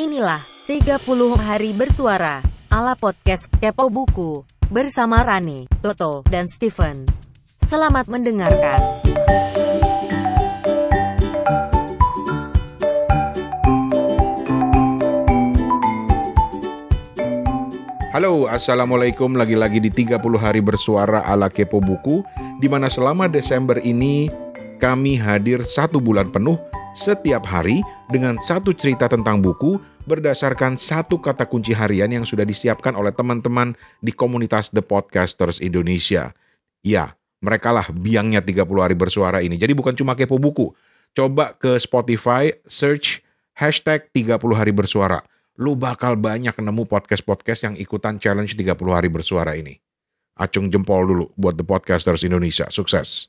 Inilah 30 hari bersuara ala podcast Kepo Buku bersama Rani, Toto, dan Steven. Selamat mendengarkan. Halo, Assalamualaikum lagi-lagi di 30 hari bersuara ala Kepo Buku di mana selama Desember ini kami hadir satu bulan penuh setiap hari dengan satu cerita tentang buku berdasarkan satu kata kunci harian yang sudah disiapkan oleh teman-teman di komunitas The Podcasters Indonesia. Ya, merekalah biangnya 30 hari bersuara ini. Jadi bukan cuma kepo buku. Coba ke Spotify, search hashtag 30 hari bersuara lu bakal banyak nemu podcast-podcast yang ikutan challenge 30 hari bersuara ini. Acung jempol dulu buat The Podcasters Indonesia. Sukses.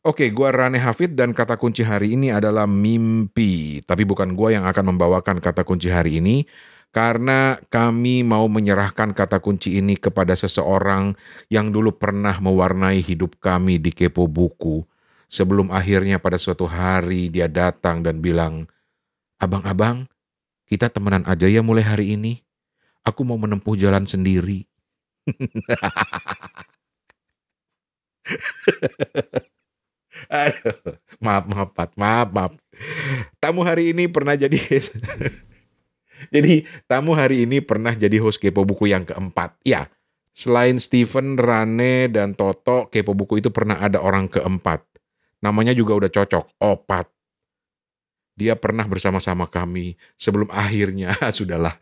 Oke, gua Rane Hafid dan kata kunci hari ini adalah mimpi. Tapi bukan gua yang akan membawakan kata kunci hari ini karena kami mau menyerahkan kata kunci ini kepada seseorang yang dulu pernah mewarnai hidup kami di Kepo Buku. Sebelum akhirnya pada suatu hari dia datang dan bilang, Abang-abang, kita temenan aja ya mulai hari ini. Aku mau menempuh jalan sendiri. Maaf, maaf, Pat. maaf, maaf. Tamu hari ini pernah jadi Jadi tamu hari ini pernah jadi host Kepo Buku yang keempat. Ya, selain Steven, Rane, dan Toto, Kepo Buku itu pernah ada orang keempat. Namanya juga udah cocok, Opat. Dia pernah bersama-sama kami sebelum akhirnya, sudahlah.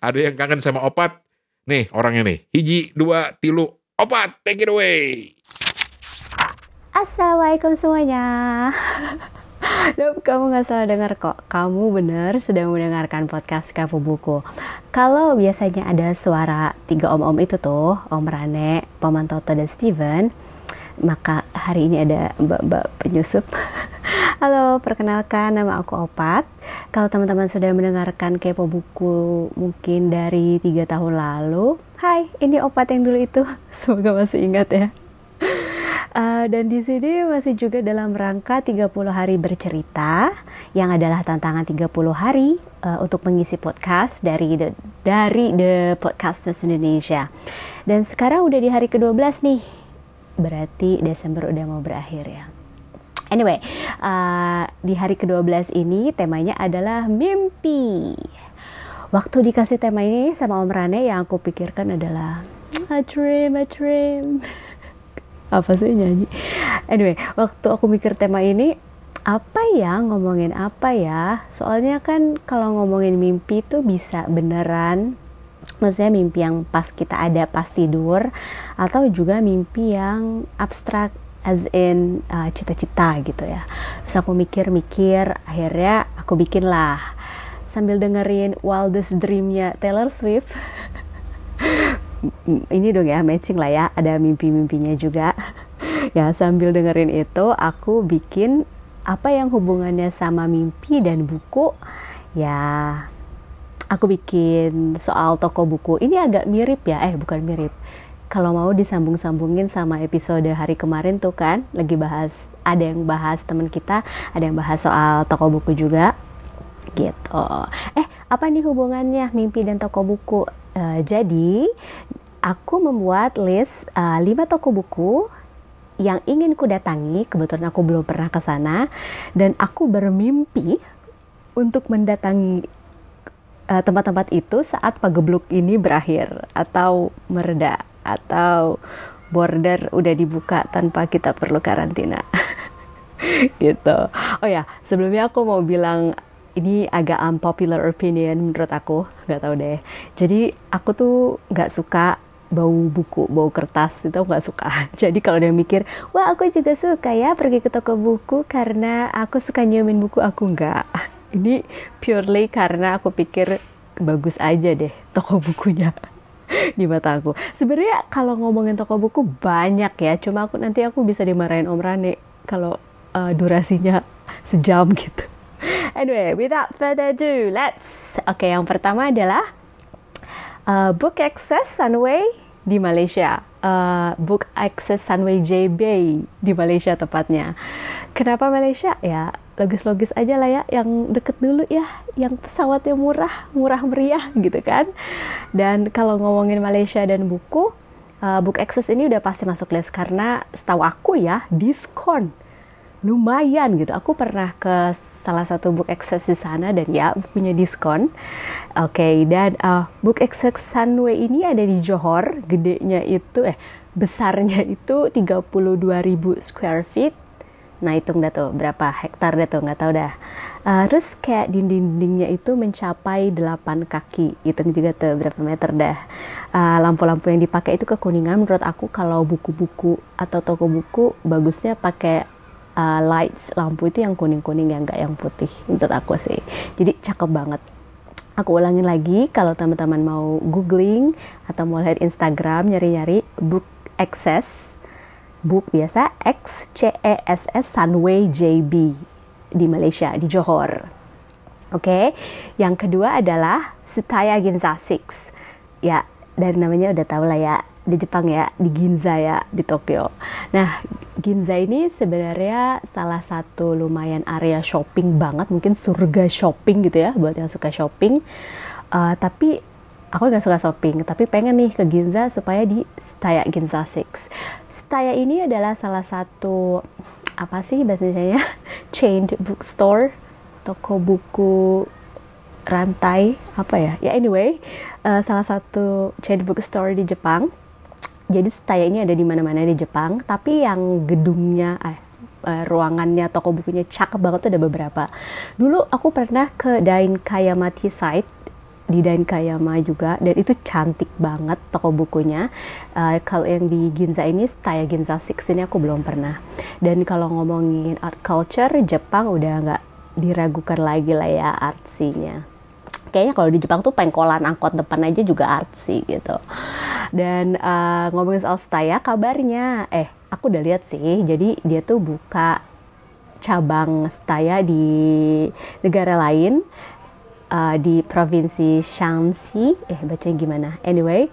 Ada yang kangen sama Opat? Nih orangnya nih, hiji, dua, tilu, Opat, take it away. Assalamualaikum semuanya. Nope, kamu nggak salah dengar kok. Kamu benar sedang mendengarkan podcast Kapu Buku. Kalau biasanya ada suara tiga om-om itu tuh, Om Rane, Paman Toto, dan Steven, maka hari ini ada mbak-mbak penyusup. Halo, perkenalkan nama aku Opat. Kalau teman-teman sudah mendengarkan Kepo Buku mungkin dari tiga tahun lalu, Hai, ini Opat yang dulu itu. Semoga masih ingat ya. Uh, dan di sini masih juga dalam rangka 30 hari bercerita yang adalah tantangan 30 hari uh, untuk mengisi podcast dari the, dari The Podcasters Indonesia. Dan sekarang udah di hari ke-12 nih. Berarti Desember udah mau berakhir ya. Anyway, uh, di hari ke-12 ini temanya adalah mimpi. Waktu dikasih tema ini sama Om Rane yang aku pikirkan adalah a dream, a dream apa sih nyanyi? Anyway waktu aku mikir tema ini apa ya ngomongin apa ya? Soalnya kan kalau ngomongin mimpi itu bisa beneran. Maksudnya mimpi yang pas kita ada pas tidur atau juga mimpi yang abstrak as in uh, cita-cita gitu ya. Terus aku mikir-mikir akhirnya aku bikin lah sambil dengerin Wildest Dreamnya Taylor Swift ini dong ya matching lah ya. Ada mimpi-mimpinya juga. Ya sambil dengerin itu aku bikin apa yang hubungannya sama mimpi dan buku. Ya aku bikin soal toko buku. Ini agak mirip ya. Eh bukan mirip. Kalau mau disambung-sambungin sama episode hari kemarin tuh kan lagi bahas ada yang bahas teman kita ada yang bahas soal toko buku juga. Gitu. Eh apa nih hubungannya mimpi dan toko buku uh, jadi aku membuat list uh, 5 toko buku yang ingin ku datangi, kebetulan aku belum pernah ke sana dan aku bermimpi untuk mendatangi tempat tempat-tempat itu saat pagebluk ini berakhir atau mereda atau border udah dibuka tanpa kita perlu karantina. gitu. Oh ya, sebelumnya aku mau bilang ini agak unpopular opinion menurut aku, nggak tahu deh. Jadi aku tuh nggak suka bau buku, bau kertas itu nggak suka. Jadi kalau dia mikir, wah aku juga suka ya pergi ke toko buku karena aku suka nyiumin buku, aku nggak. Ini purely karena aku pikir bagus aja deh toko bukunya di mata aku. Sebenarnya kalau ngomongin toko buku banyak ya, cuma aku nanti aku bisa dimarahin Om Rane kalau uh, durasinya sejam gitu. Anyway, without further ado, let's. Oke, okay, yang pertama adalah uh, Book Access Sunway di Malaysia. Uh, Book Access Sunway JB di Malaysia tepatnya. Kenapa Malaysia? Ya, logis-logis aja lah ya yang deket dulu ya yang pesawatnya murah murah meriah gitu kan dan kalau ngomongin Malaysia dan buku uh, book access ini udah pasti masuk list karena setahu aku ya diskon lumayan gitu aku pernah ke salah satu book access di sana dan ya punya diskon oke okay, dan uh, book access Sunway ini ada di Johor gedenya itu eh besarnya itu 32.000 square feet Nah hitung dah tuh berapa hektar dah tuh nggak tahu dah. Uh, terus kayak dinding-dindingnya itu mencapai 8 kaki. Hitung juga tuh berapa meter dah. Uh, lampu-lampu yang dipakai itu kekuningan menurut aku kalau buku-buku atau toko buku bagusnya pakai uh, lights lampu itu yang kuning-kuning yang enggak yang putih menurut aku sih. Jadi cakep banget. Aku ulangin lagi kalau teman-teman mau googling atau mau lihat Instagram nyari-nyari book access book biasa X C E S S Sunway JB di Malaysia di Johor. Oke, okay. yang kedua adalah Sutaya Ginza Six. Ya, dari namanya udah tahu lah ya di Jepang ya, di Ginza ya, di Tokyo. Nah, Ginza ini sebenarnya salah satu lumayan area shopping banget, mungkin surga shopping gitu ya buat yang suka shopping. Uh, tapi aku nggak suka shopping, tapi pengen nih ke Ginza supaya di Sutaya Ginza Six. Staya ini adalah salah satu apa sih bahasa Indonesia chain bookstore toko buku rantai apa ya ya anyway uh, salah satu chain bookstore di Jepang jadi Staya ini ada di mana-mana di Jepang tapi yang gedungnya eh, uh, ruangannya toko bukunya cakep banget tuh ada beberapa. Dulu aku pernah ke Dain Kayamati site di Kayama juga dan itu cantik banget toko bukunya. Uh, kalau yang di Ginza ini style Ginza Six ini aku belum pernah. Dan kalau ngomongin art culture Jepang udah nggak diragukan lagi lah ya artsinya kayaknya kalau di Jepang tuh pengkolan angkot depan aja juga artsy gitu. Dan uh, ngomongin soal Staya kabarnya eh aku udah lihat sih jadi dia tuh buka cabang Staya di negara lain uh, di provinsi Shanxi eh bacanya gimana? Anyway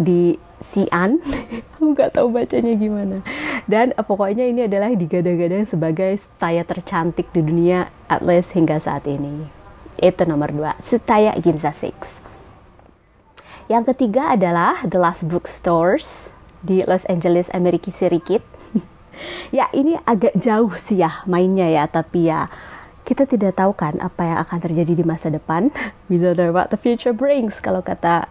di Xi'an. Aku nggak tahu bacanya gimana. Dan uh, pokoknya ini adalah digadang-gadang sebagai staya tercantik di dunia at least hingga saat ini itu nomor dua Staya Ginza Six yang ketiga adalah The Last Bookstores di Los Angeles Amerika Serikat ya ini agak jauh sih ya mainnya ya tapi ya kita tidak tahu kan apa yang akan terjadi di masa depan. We don't know what the future brings kalau kata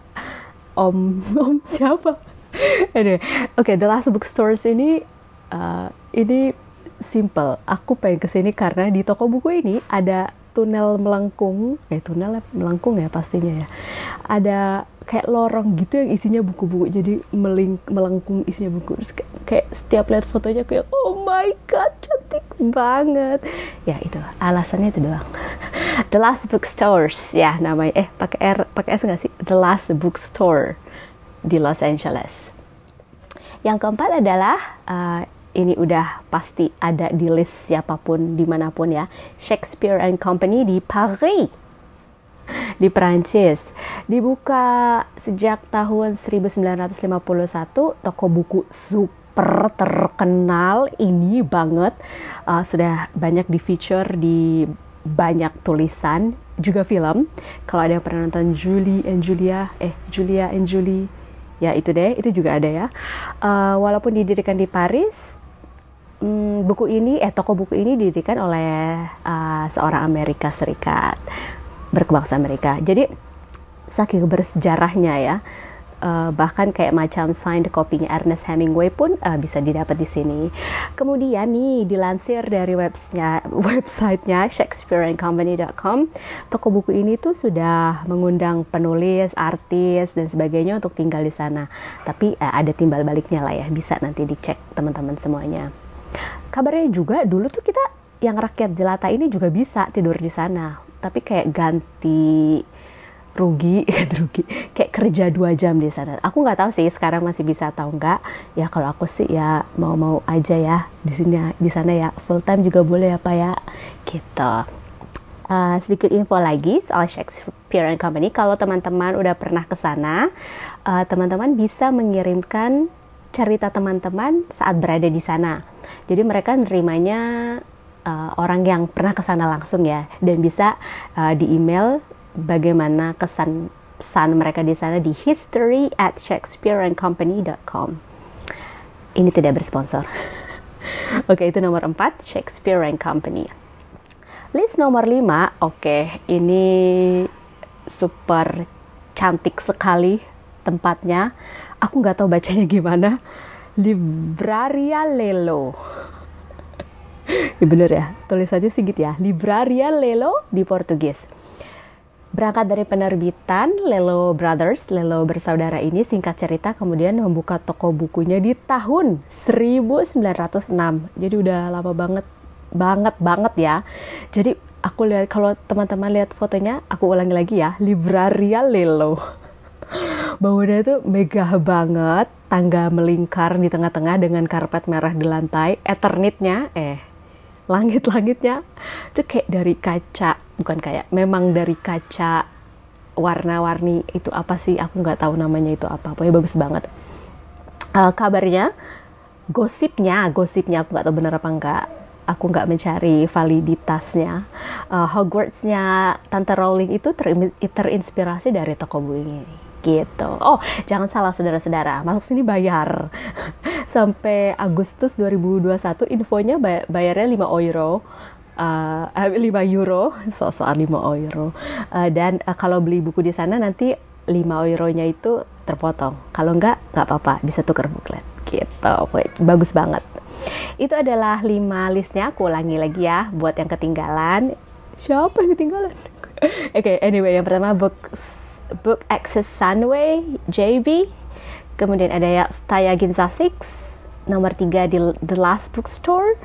om om siapa. anyway, oke okay, The Last Bookstores ini uh, ini simple. Aku pengen ke sini karena di toko buku ini ada tunnel melengkung, eh tunnel melengkung ya pastinya ya. Ada kayak lorong gitu yang isinya buku-buku jadi meling melengkung isinya buku. Terus kayak, kayak setiap lihat fotonya kayak oh my god cantik banget. Ya itu alasannya itu doang. The Last Bookstores. Ya namanya eh pakai R pakai S nggak sih? The Last Bookstore di Los Angeles. Yang keempat adalah uh, ini udah pasti ada di list siapa pun di mana pun ya Shakespeare and Company di Paris di Prancis. Dibuka sejak tahun 1951, toko buku super terkenal ini banget uh, sudah banyak di feature di banyak tulisan juga film. Kalau ada yang pernah nonton Julie and Julia, eh Julia and Julie, ya itu deh, itu juga ada ya. Uh, walaupun didirikan di Paris, hmm, buku ini, eh toko buku ini didirikan oleh uh, seorang Amerika Serikat berkebangsaan Amerika. Jadi saking bersejarahnya ya, uh, bahkan kayak macam signed copy-nya Ernest Hemingway pun uh, bisa didapat di sini. Kemudian nih dilansir dari websnya websitenya shakespeareandcompany.com, toko buku ini tuh sudah mengundang penulis, artis dan sebagainya untuk tinggal di sana. Tapi uh, ada timbal baliknya lah ya, bisa nanti dicek teman-teman semuanya. Kabarnya juga dulu tuh kita yang rakyat jelata ini juga bisa tidur di sana. Tapi kayak ganti rugi rugi kayak kerja dua jam di sana. Aku nggak tahu sih sekarang masih bisa atau enggak ya kalau aku sih ya mau mau aja ya di sini di sana ya. Full time juga boleh ya pak ya. Gitu. Uh, sedikit info lagi soal Shakespeare and Company. Kalau teman-teman udah pernah ke sana uh, teman-teman bisa mengirimkan cerita teman-teman saat berada di sana jadi mereka nerimanya uh, orang yang pernah ke sana langsung ya dan bisa uh, di email bagaimana kesan pesan mereka di sana di history at shakespeareandcompany.com. Ini tidak bersponsor. oke, okay, itu nomor 4, Shakespeare and Company. List nomor 5, oke, okay, ini super cantik sekali tempatnya. Aku nggak tahu bacanya gimana. Libraria Lelo. ya bener ya, tulisannya sih gitu ya. Libraria Lelo di Portugis Berangkat dari penerbitan Lelo Brothers, Lelo bersaudara ini singkat cerita kemudian membuka toko bukunya di tahun 1906. Jadi udah lama banget banget banget ya. Jadi aku lihat kalau teman-teman lihat fotonya, aku ulangi lagi ya, Libraria Lelo. Bangunnya itu megah banget, tangga melingkar di tengah-tengah dengan karpet merah di lantai, Ethernitnya, eh langit-langitnya itu kayak dari kaca bukan kayak memang dari kaca warna-warni itu apa sih aku nggak tahu namanya itu apa pokoknya bagus banget. Uh, kabarnya gosipnya gosipnya aku nggak tahu benar apa enggak aku nggak mencari validitasnya uh, Hogwartsnya Tante Rowling itu ter terinspirasi dari toko buku ini gitu. Oh, jangan salah saudara-saudara, masuk sini bayar. Sampai Agustus 2021 infonya bayarnya 5 euro. Uh, 5 euro, so-soal 5 euro. Uh, dan uh, kalau beli buku di sana nanti 5 euronya itu terpotong. Kalau enggak, nggak apa-apa, bisa tukar buklet. Gitu, bagus banget. Itu adalah 5 listnya, aku ulangi lagi ya, buat yang ketinggalan. Siapa yang ketinggalan? Oke, okay, anyway, yang pertama books Book Access Sunway JB kemudian ada ya Staya Ginza Six. Nomor tiga di The Last Bookstore.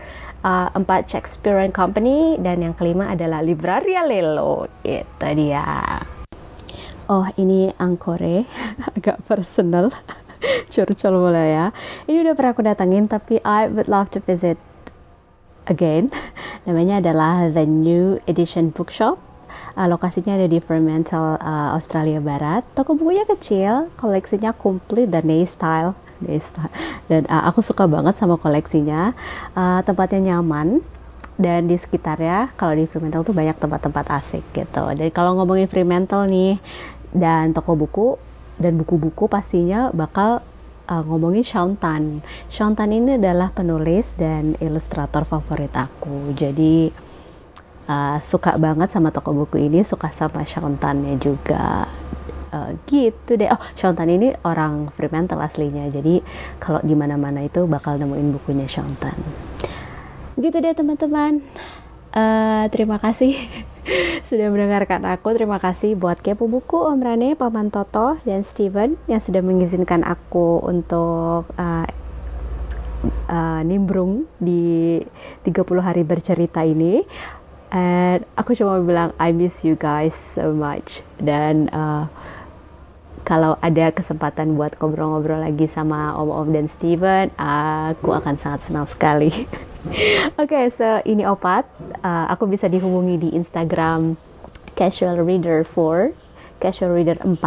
Uh, empat Shakespeare and Company. Dan yang kelima adalah Libraria Lelo. Itu dia. Oh ini Angkore. Agak personal curcol mulai ya ini udah pernah aku datangin tapi I would love to visit again namanya adalah The New Edition Bookshop Uh, lokasinya ada di Fremantle, uh, Australia Barat. Toko bukunya kecil, koleksinya komplit dan day style. Dan uh, aku suka banget sama koleksinya. Uh, tempatnya nyaman dan di sekitarnya kalau di Fremantle tuh banyak tempat-tempat asik gitu. Jadi kalau ngomongin Fremantle nih dan toko buku dan buku-buku pastinya bakal uh, ngomongin Sean Tan. Sean Tan ini adalah penulis dan ilustrator favorit aku. Jadi uh, suka banget sama toko buku ini, suka sama Shontannya juga. Uh, gitu deh. Oh, Shontan ini orang Fremantle aslinya. Jadi kalau di mana-mana itu bakal nemuin bukunya Shontan. Gitu deh teman-teman. Uh, terima kasih sudah mendengarkan aku. Terima kasih buat Kepo Buku, Om Rane, Paman Toto, dan Steven yang sudah mengizinkan aku untuk uh, uh, nimbrung di 30 hari bercerita ini and aku cuma bilang I miss you guys so much dan uh, kalau ada kesempatan buat ngobrol-ngobrol lagi sama Om-Om dan Steven aku akan sangat senang sekali oke okay, so ini opat uh, aku bisa dihubungi di Instagram casual reader 4 casual reader 4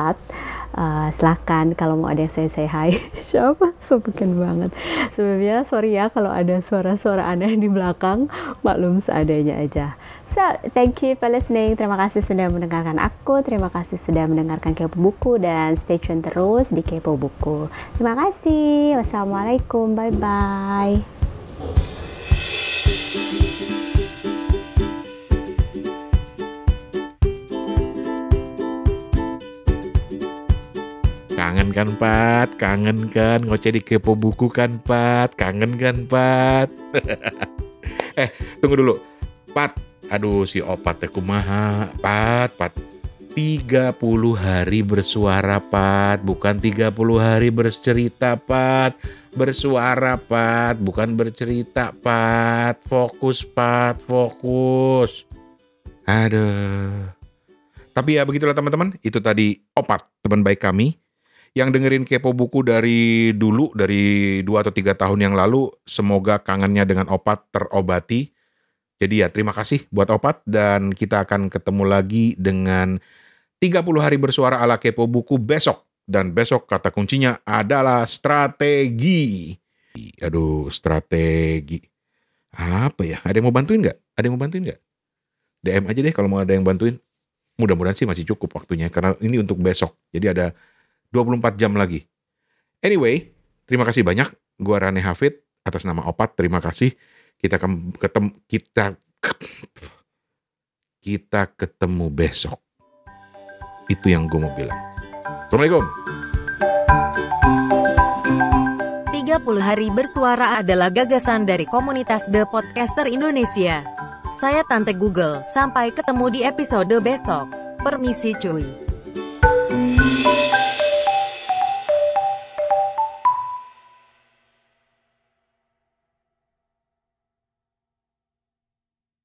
Uh, silahkan kalau mau ada yang saya say hi siapa sebutin banget sebelumnya sorry ya kalau ada suara-suara aneh di belakang maklum seadanya aja So, thank you for listening. Terima kasih sudah mendengarkan aku. Terima kasih sudah mendengarkan Kepo Buku dan stay tune terus di Kepo Buku. Terima kasih. Wassalamualaikum. Bye kan Pat, kangen kan ngoceh di kepo buku kan Pat, kangen kan Pat. eh tunggu dulu, Pat Aduh si opat teh kumaha, pat, pat. 30 hari bersuara, Pat. Bukan 30 hari bercerita, Pat. Bersuara, Pat. Bukan bercerita, Pat. Fokus, Pat. Fokus. Aduh. Tapi ya begitulah teman-teman. Itu tadi opat, teman baik kami. Yang dengerin kepo buku dari dulu, dari 2 atau 3 tahun yang lalu. Semoga kangennya dengan opat terobati jadi ya terima kasih buat Opat dan kita akan ketemu lagi dengan 30 hari bersuara ala kepo buku besok. Dan besok kata kuncinya adalah strategi. Aduh, strategi. Apa ya? Ada yang mau bantuin nggak? Ada yang mau bantuin nggak? DM aja deh kalau mau ada yang bantuin. Mudah-mudahan sih masih cukup waktunya karena ini untuk besok. Jadi ada 24 jam lagi. Anyway, terima kasih banyak. Gua Rane Hafid atas nama Opat. Terima kasih. Kita ketemu kita kita ketemu besok. Itu yang gue mau bilang. Assalamualaikum. 30 hari bersuara adalah gagasan dari komunitas The Podcaster Indonesia. Saya Tante Google, sampai ketemu di episode besok. Permisi cuy.